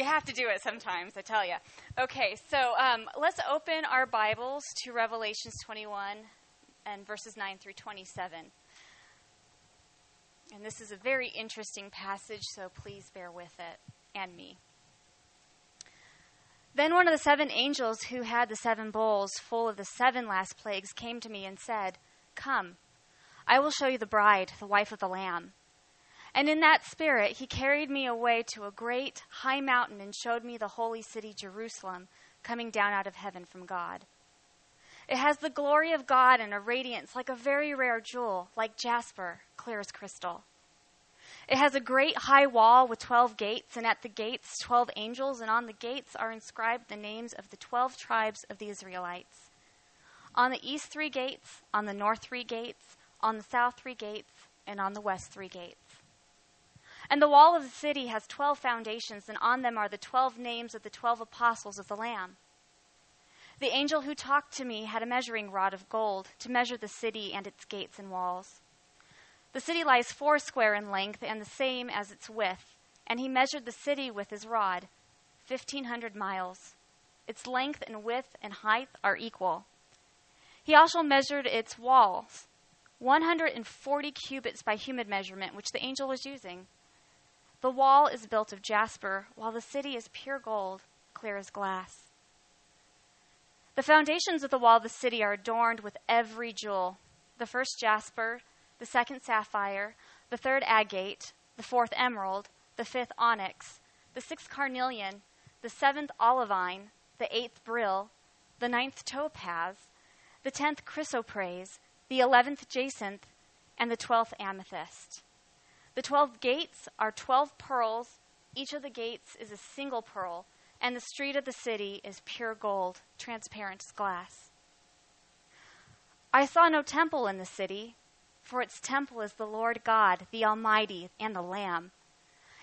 You have to do it sometimes, I tell you. Okay, so um, let's open our Bibles to Revelations 21 and verses 9 through 27. And this is a very interesting passage, so please bear with it and me. Then one of the seven angels who had the seven bowls full of the seven last plagues came to me and said, Come, I will show you the bride, the wife of the Lamb. And in that spirit, he carried me away to a great high mountain and showed me the holy city, Jerusalem, coming down out of heaven from God. It has the glory of God and a radiance like a very rare jewel, like jasper, clear as crystal. It has a great high wall with 12 gates, and at the gates, 12 angels, and on the gates are inscribed the names of the 12 tribes of the Israelites. On the east, three gates, on the north, three gates, on the south, three gates, and on the west, three gates. And the wall of the city has 12 foundations, and on them are the 12 names of the 12 apostles of the Lamb. The angel who talked to me had a measuring rod of gold to measure the city and its gates and walls. The city lies four square in length and the same as its width, and he measured the city with his rod, 1,500 miles. Its length and width and height are equal. He also measured its walls, 140 cubits by human measurement, which the angel was using. The wall is built of jasper, while the city is pure gold, clear as glass. The foundations of the wall of the city are adorned with every jewel the first jasper, the second sapphire, the third agate, the fourth emerald, the fifth onyx, the sixth carnelian, the seventh olivine, the eighth beryl, the ninth topaz, the tenth chrysoprase, the eleventh jacinth, and the twelfth amethyst. The twelve gates are twelve pearls. Each of the gates is a single pearl, and the street of the city is pure gold, transparent as glass. I saw no temple in the city, for its temple is the Lord God, the Almighty, and the Lamb.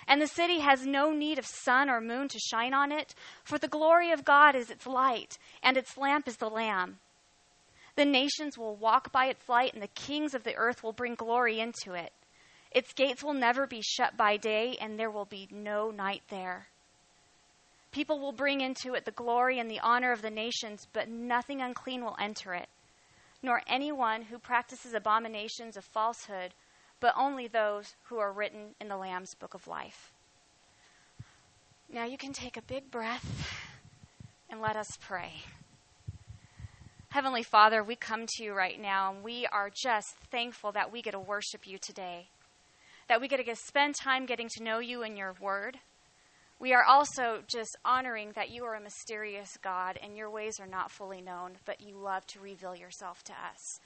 And the city has no need of sun or moon to shine on it, for the glory of God is its light, and its lamp is the Lamb. The nations will walk by its light, and the kings of the earth will bring glory into it. Its gates will never be shut by day, and there will be no night there. People will bring into it the glory and the honor of the nations, but nothing unclean will enter it nor anyone who practices abominations of falsehood, but only those who are written in the Lamb's book of life. Now you can take a big breath and let us pray. Heavenly Father, we come to you right now and we are just thankful that we get to worship you today, that we get to spend time getting to know you and your word. We are also just honoring that you are a mysterious God and your ways are not fully known, but you love to reveal yourself to us.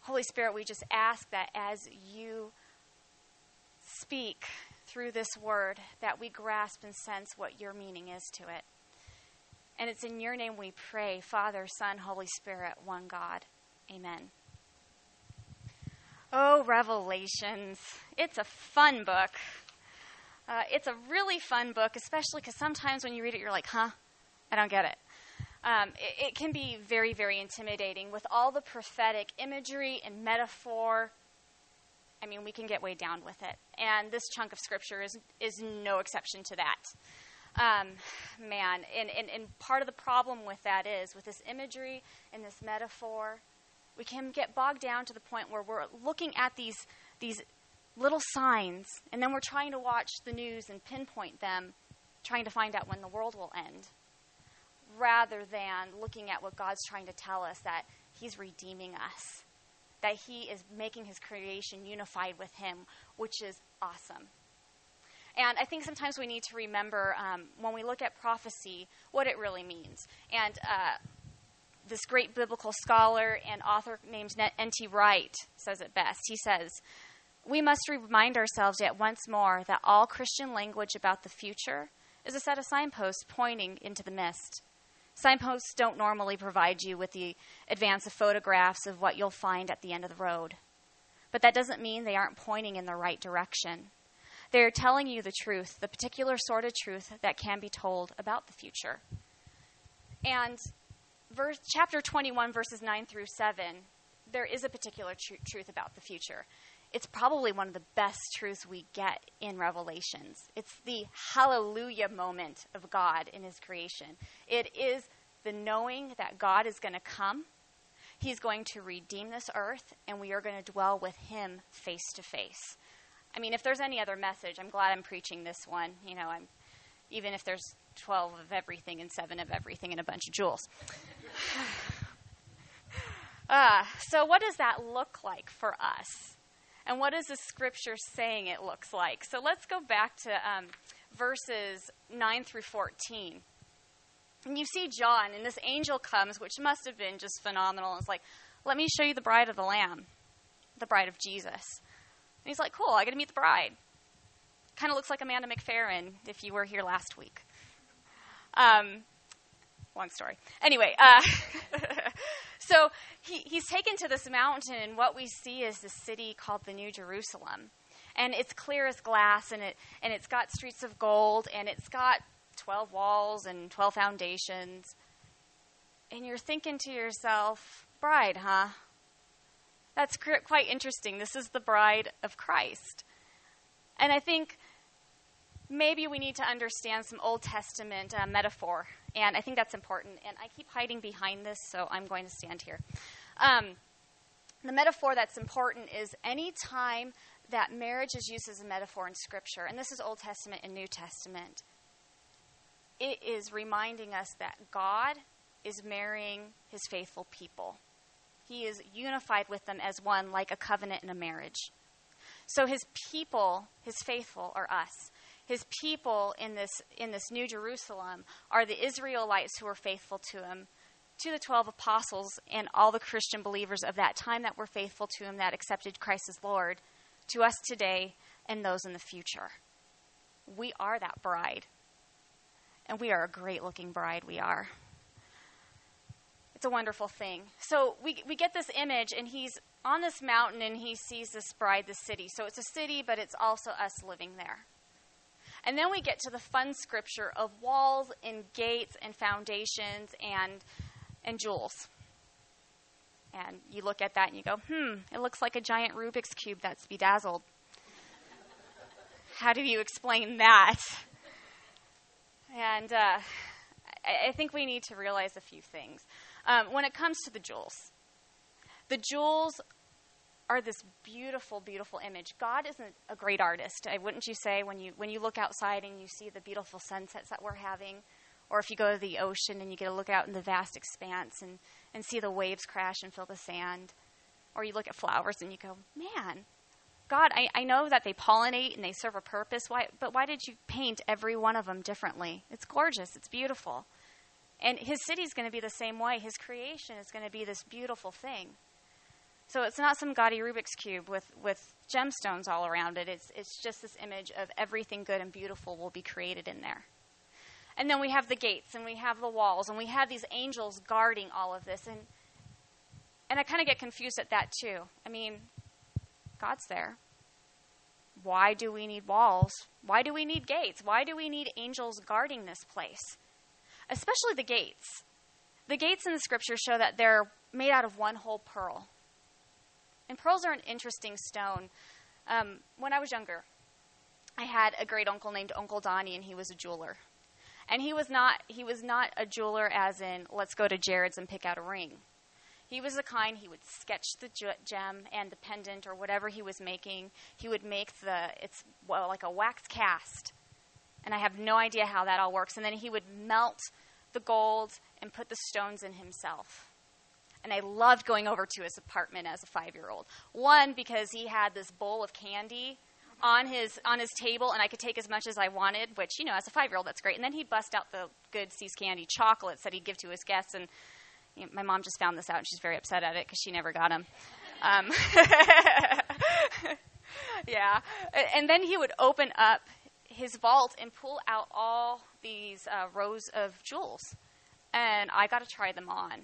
Holy Spirit, we just ask that as you speak through this word, that we grasp and sense what your meaning is to it. And it's in your name we pray, Father, Son, Holy Spirit, one God. Amen. Oh, Revelations. It's a fun book. Uh, it's a really fun book, especially because sometimes when you read it, you're like, huh? I don't get it. Um, it. It can be very, very intimidating with all the prophetic imagery and metaphor. I mean, we can get way down with it. And this chunk of scripture is, is no exception to that. Um, man, and, and, and part of the problem with that is with this imagery and this metaphor, we can get bogged down to the point where we're looking at these, these little signs, and then we're trying to watch the news and pinpoint them, trying to find out when the world will end, rather than looking at what God's trying to tell us that He's redeeming us, that He is making His creation unified with Him, which is awesome. And I think sometimes we need to remember um, when we look at prophecy what it really means. And uh, this great biblical scholar and author named N.T. Wright says it best. He says, we must remind ourselves yet once more that all Christian language about the future is a set of signposts pointing into the mist. Signposts don't normally provide you with the advance of photographs of what you'll find at the end of the road. But that doesn't mean they aren't pointing in the right direction. They are telling you the truth, the particular sort of truth that can be told about the future. And verse, chapter 21, verses 9 through 7, there is a particular tr- truth about the future it's probably one of the best truths we get in Revelations. It's the hallelujah moment of God in His creation. It is the knowing that God is going to come, He's going to redeem this earth, and we are going to dwell with Him face to face. I mean, if there's any other message, I'm glad I'm preaching this one. You know, I'm even if there's 12 of everything and 7 of everything and a bunch of jewels. uh, so, what does that look like for us? And what is the scripture saying it looks like? So, let's go back to um, verses 9 through 14. And you see John, and this angel comes, which must have been just phenomenal. It's like, let me show you the bride of the Lamb, the bride of Jesus. And he's like, cool, I get to meet the bride. Kind of looks like Amanda McFerrin if you were here last week. Um, long story. Anyway, uh, so he, he's taken to this mountain, and what we see is the city called the New Jerusalem. And it's clear as glass, and, it, and it's got streets of gold, and it's got 12 walls and 12 foundations. And you're thinking to yourself, bride, huh? That's quite interesting. This is the bride of Christ. And I think maybe we need to understand some Old Testament uh, metaphor. And I think that's important. And I keep hiding behind this, so I'm going to stand here. Um, the metaphor that's important is any time that marriage is used as a metaphor in Scripture, and this is Old Testament and New Testament, it is reminding us that God is marrying his faithful people. He is unified with them as one, like a covenant in a marriage. So his people, his faithful, are us. His people in this, in this New Jerusalem are the Israelites who were faithful to him, to the 12 apostles and all the Christian believers of that time that were faithful to him, that accepted Christ as Lord, to us today and those in the future. We are that bride. And we are a great looking bride, we are. It's a wonderful thing. So we, we get this image, and he's on this mountain and he sees this bride, the city. So it's a city, but it's also us living there. And then we get to the fun scripture of walls and gates and foundations and, and jewels. And you look at that and you go, hmm, it looks like a giant Rubik's Cube that's bedazzled. How do you explain that? And uh, I think we need to realize a few things. Um, when it comes to the jewels, the jewels are this beautiful, beautiful image. God isn't a great artist, wouldn't you say, when you when you look outside and you see the beautiful sunsets that we're having, or if you go to the ocean and you get to look out in the vast expanse and, and see the waves crash and fill the sand, or you look at flowers and you go, man, God, I, I know that they pollinate and they serve a purpose. Why, but why did you paint every one of them differently? It's gorgeous. It's beautiful. And his city is going to be the same way. His creation is going to be this beautiful thing. So it's not some gaudy Rubik's Cube with, with gemstones all around it. It's, it's just this image of everything good and beautiful will be created in there. And then we have the gates and we have the walls and we have these angels guarding all of this. And, and I kind of get confused at that too. I mean, God's there. Why do we need walls? Why do we need gates? Why do we need angels guarding this place? especially the gates. The gates in the scripture show that they're made out of one whole pearl. And pearls are an interesting stone. Um, when I was younger, I had a great uncle named Uncle Donnie, and he was a jeweler. And he was not he was not a jeweler as in let's go to Jared's and pick out a ring. He was the kind he would sketch the gem and the pendant or whatever he was making. He would make the it's well like a wax cast and I have no idea how that all works. And then he would melt the gold and put the stones in himself. And I loved going over to his apartment as a five year old. One, because he had this bowl of candy on his on his table and I could take as much as I wanted, which, you know, as a five year old that's great. And then he'd bust out the good See's candy chocolates that he'd give to his guests and you know, my mom just found this out and she's very upset at it because she never got them. Um, yeah. And then he would open up his vault and pull out all these uh, rows of jewels. And I got to try them on.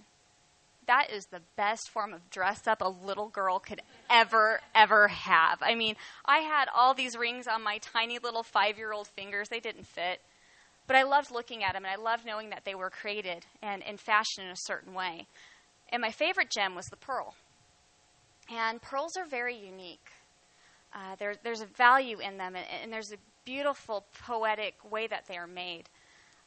That is the best form of dress up a little girl could ever, ever have. I mean, I had all these rings on my tiny little five year old fingers. They didn't fit. But I loved looking at them, and I loved knowing that they were created and, and fashioned in a certain way. And my favorite gem was the pearl. And pearls are very unique. Uh, there, there's a value in them, and, and, there's a beautiful poetic way that they are made.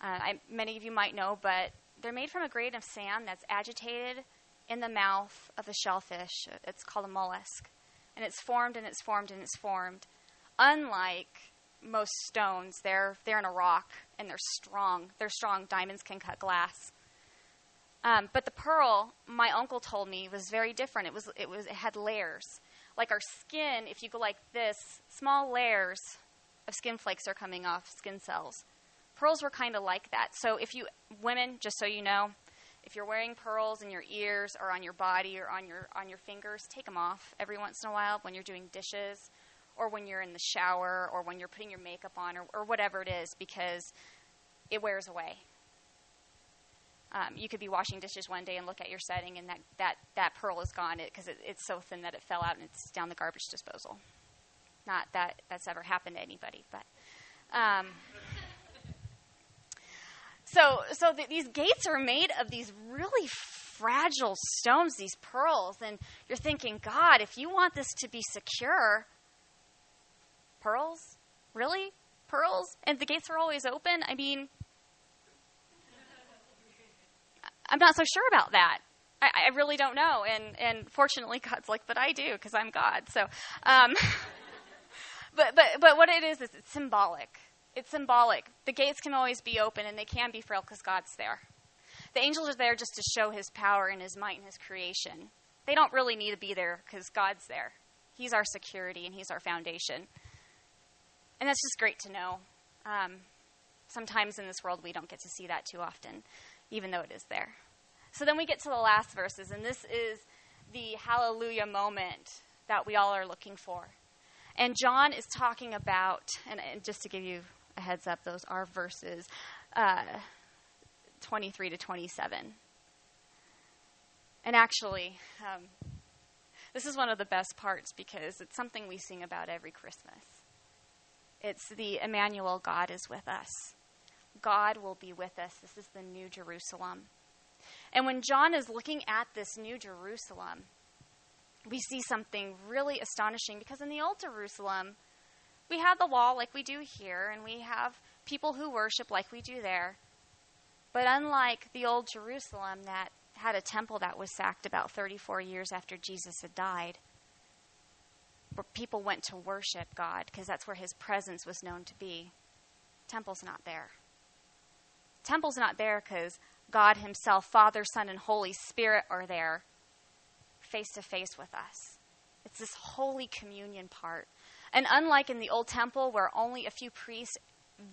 Uh, I, many of you might know, but they're made from a grain of sand that's agitated in the mouth of a shellfish. It's called a mollusk. And it's formed and it's formed and it's formed. Unlike most stones, they're, they're in a rock and they're strong. They're strong. Diamonds can cut glass. Um, but the pearl, my uncle told me, was very different. It was, it was, it had layers. Like our skin, if you go like this, small layers of skin flakes are coming off skin cells. Pearls were kind of like that. So if you, women, just so you know, if you're wearing pearls in your ears or on your body or on your on your fingers, take them off every once in a while when you're doing dishes or when you're in the shower or when you're putting your makeup on or, or whatever it is because it wears away. Um, you could be washing dishes one day and look at your setting, and that, that, that pearl is gone because it, it, it's so thin that it fell out and it's down the garbage disposal. Not that that's ever happened to anybody, but. Um, so, so th- these gates are made of these really fragile stones, these pearls, and you're thinking, God, if you want this to be secure, pearls, really, pearls, and the gates are always open. I mean, I'm not so sure about that. I, I really don't know. And, and fortunately, God's like, but I do because I'm God. So, um, but, but, but what it is, is it's symbolic. It's symbolic. The gates can always be open and they can be frail because God's there. The angels are there just to show his power and his might and his creation. They don't really need to be there because God's there. He's our security and he's our foundation. And that's just great to know. Um, sometimes in this world we don't get to see that too often even though it is there. So then we get to the last verses, and this is the hallelujah moment that we all are looking for. And John is talking about, and, and just to give you a heads up, those are verses uh, 23 to 27. And actually, um, this is one of the best parts because it's something we sing about every Christmas. It's the Emmanuel, God is with us. God will be with us. This is the New Jerusalem. And when John is looking at this New Jerusalem, we see something really astonishing because in the Old Jerusalem, we have the wall like we do here, and we have people who worship like we do there. But unlike the Old Jerusalem that had a temple that was sacked about 34 years after Jesus had died, where people went to worship God because that's where his presence was known to be, temple's not there. Temple's not there because God Himself, Father, Son, and Holy Spirit are there face to face with us. It's this holy communion part. And unlike in the old temple where only a few priests,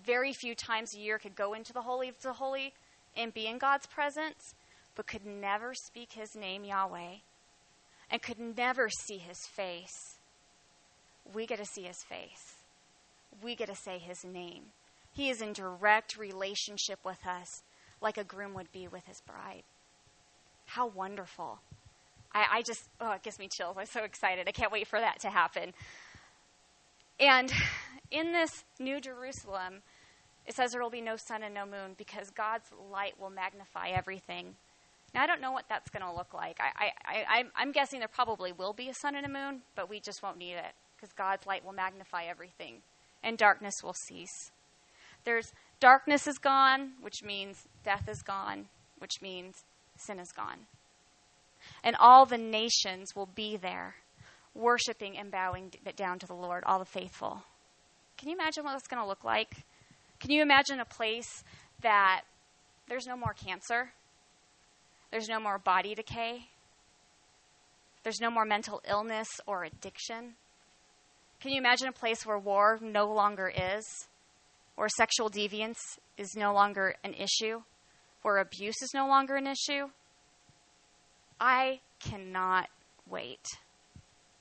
very few times a year, could go into the Holy of the Holy and be in God's presence, but could never speak His name, Yahweh, and could never see His face, we get to see His face. We get to say His name. He is in direct relationship with us, like a groom would be with his bride. How wonderful. I, I just, oh, it gives me chills. I'm so excited. I can't wait for that to happen. And in this New Jerusalem, it says there will be no sun and no moon because God's light will magnify everything. Now, I don't know what that's going to look like. I, I, I, I'm guessing there probably will be a sun and a moon, but we just won't need it because God's light will magnify everything and darkness will cease. There's darkness is gone, which means death is gone, which means sin is gone. And all the nations will be there, worshiping and bowing down to the Lord, all the faithful. Can you imagine what that's going to look like? Can you imagine a place that there's no more cancer? There's no more body decay? There's no more mental illness or addiction? Can you imagine a place where war no longer is? where sexual deviance is no longer an issue, where abuse is no longer an issue, I cannot wait.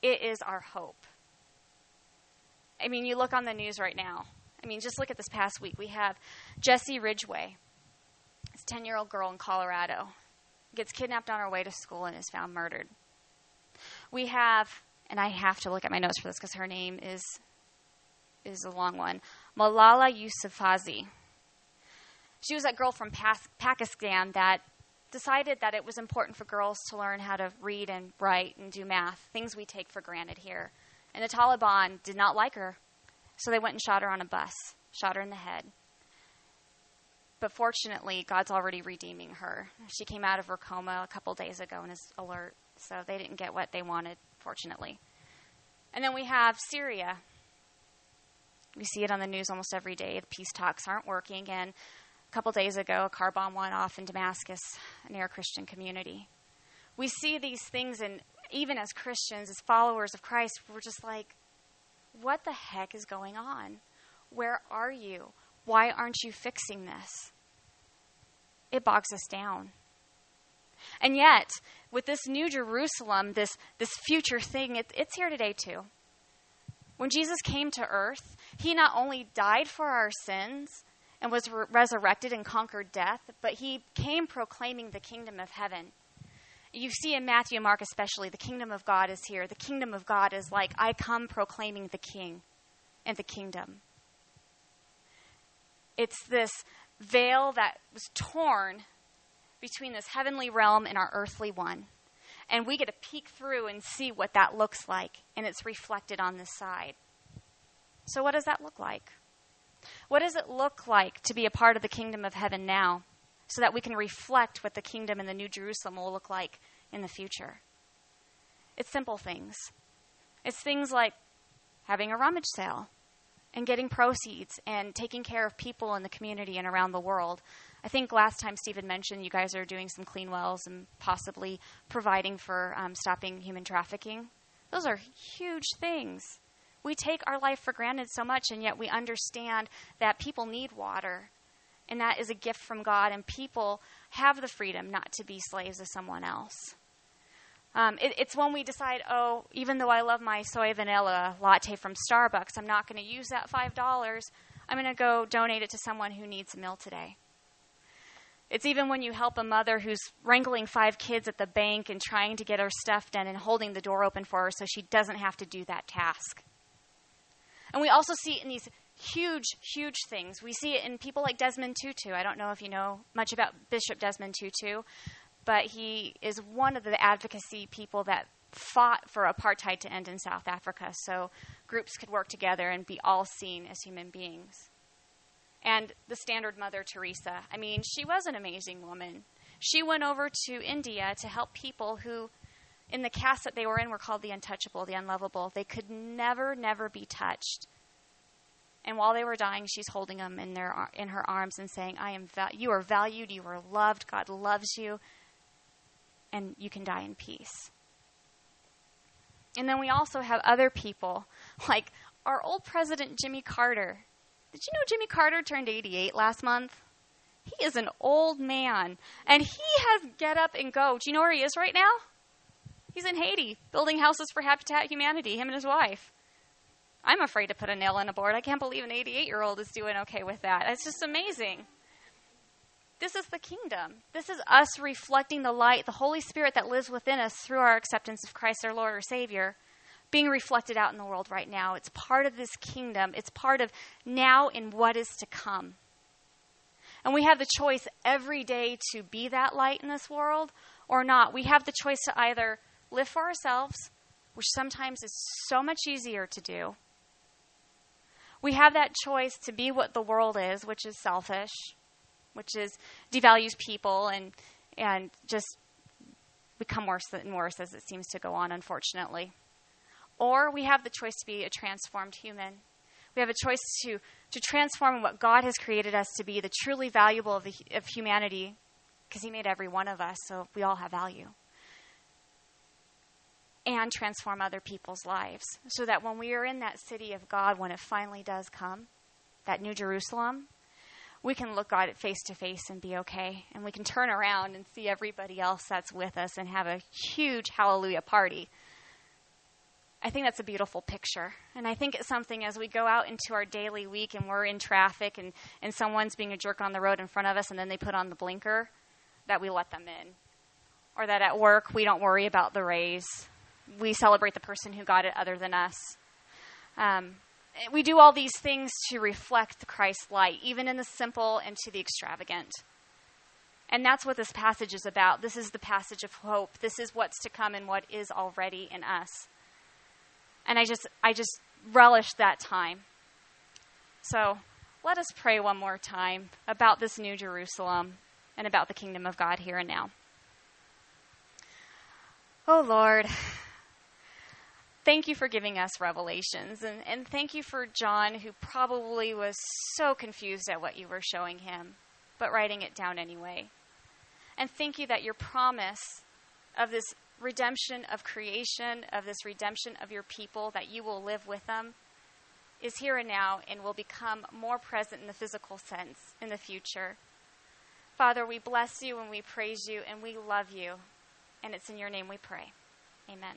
It is our hope. I mean, you look on the news right now. I mean, just look at this past week. We have Jessie Ridgeway, this 10 year old girl in Colorado, gets kidnapped on her way to school and is found murdered. We have, and I have to look at my notes for this because her name is is a long one. Malala Yousafzai. She was that girl from Pakistan that decided that it was important for girls to learn how to read and write and do math, things we take for granted here. And the Taliban did not like her, so they went and shot her on a bus, shot her in the head. But fortunately, God's already redeeming her. She came out of her coma a couple days ago and is alert, so they didn't get what they wanted, fortunately. And then we have Syria. We see it on the news almost every day. The peace talks aren't working, and couple days ago, a car bomb went off in Damascus near a Christian community. We see these things, and even as Christians, as followers of Christ, we're just like, what the heck is going on? Where are you? Why aren't you fixing this? It bogs us down. And yet, with this new Jerusalem, this, this future thing, it, it's here today too. When Jesus came to earth, he not only died for our sins and was re- resurrected and conquered death, but he came proclaiming the kingdom of heaven. You see in Matthew and Mark, especially, the kingdom of God is here. The kingdom of God is like, I come proclaiming the king and the kingdom. It's this veil that was torn between this heavenly realm and our earthly one. And we get to peek through and see what that looks like, and it's reflected on this side. So, what does that look like? What does it look like to be a part of the kingdom of heaven now so that we can reflect what the kingdom in the New Jerusalem will look like in the future? It's simple things. It's things like having a rummage sale and getting proceeds and taking care of people in the community and around the world. I think last time Stephen mentioned you guys are doing some clean wells and possibly providing for um, stopping human trafficking. Those are huge things. We take our life for granted so much, and yet we understand that people need water, and that is a gift from God, and people have the freedom not to be slaves of someone else. Um, it, it's when we decide, oh, even though I love my soy vanilla latte from Starbucks, I'm not going to use that $5. I'm going to go donate it to someone who needs a meal today. It's even when you help a mother who's wrangling five kids at the bank and trying to get her stuff done and holding the door open for her so she doesn't have to do that task. And we also see it in these huge, huge things. We see it in people like Desmond Tutu. I don't know if you know much about Bishop Desmond Tutu, but he is one of the advocacy people that fought for apartheid to end in South Africa so groups could work together and be all seen as human beings. And the standard Mother Teresa, I mean, she was an amazing woman. She went over to India to help people who, in the caste that they were in, were called the untouchable, the unlovable. They could never, never be touched. And while they were dying, she's holding them in their in her arms and saying, "I am val- you are valued, you are loved. God loves you, and you can die in peace. And then we also have other people, like our old president, Jimmy Carter. Did you know Jimmy Carter turned 88 last month? He is an old man, and he has get up and go. Do you know where he is right now? He's in Haiti, building houses for Habitat Humanity, him and his wife. I'm afraid to put a nail in a board. I can't believe an 88 year old is doing okay with that. It's just amazing. This is the kingdom. This is us reflecting the light, the Holy Spirit that lives within us through our acceptance of Christ our Lord or Savior, being reflected out in the world right now. It's part of this kingdom, it's part of now in what is to come. And we have the choice every day to be that light in this world or not. We have the choice to either live for ourselves, which sometimes is so much easier to do. We have that choice to be what the world is, which is selfish, which is devalues people and and just become worse and worse as it seems to go on, unfortunately. Or we have the choice to be a transformed human. We have a choice to, to transform what God has created us to be, the truly valuable of, the, of humanity, because He made every one of us, so we all have value. And transform other people's lives, so that when we are in that city of God, when it finally does come, that New Jerusalem, we can look at it face to face and be okay. And we can turn around and see everybody else that's with us and have a huge hallelujah party. I think that's a beautiful picture. And I think it's something as we go out into our daily week and we're in traffic and, and someone's being a jerk on the road in front of us and then they put on the blinker, that we let them in. Or that at work we don't worry about the raise. We celebrate the person who got it other than us. Um, we do all these things to reflect the Christ light, even in the simple and to the extravagant. And that's what this passage is about. This is the passage of hope. This is what's to come and what is already in us. And I just, I just relished that time. So let us pray one more time about this new Jerusalem and about the kingdom of God here and now. Oh Lord, thank you for giving us revelations. And, and thank you for John, who probably was so confused at what you were showing him, but writing it down anyway. And thank you that your promise of this redemption of creation, of this redemption of your people, that you will live with them, is here and now and will become more present in the physical sense in the future. Father, we bless you and we praise you and we love you. And it's in your name we pray. Amen.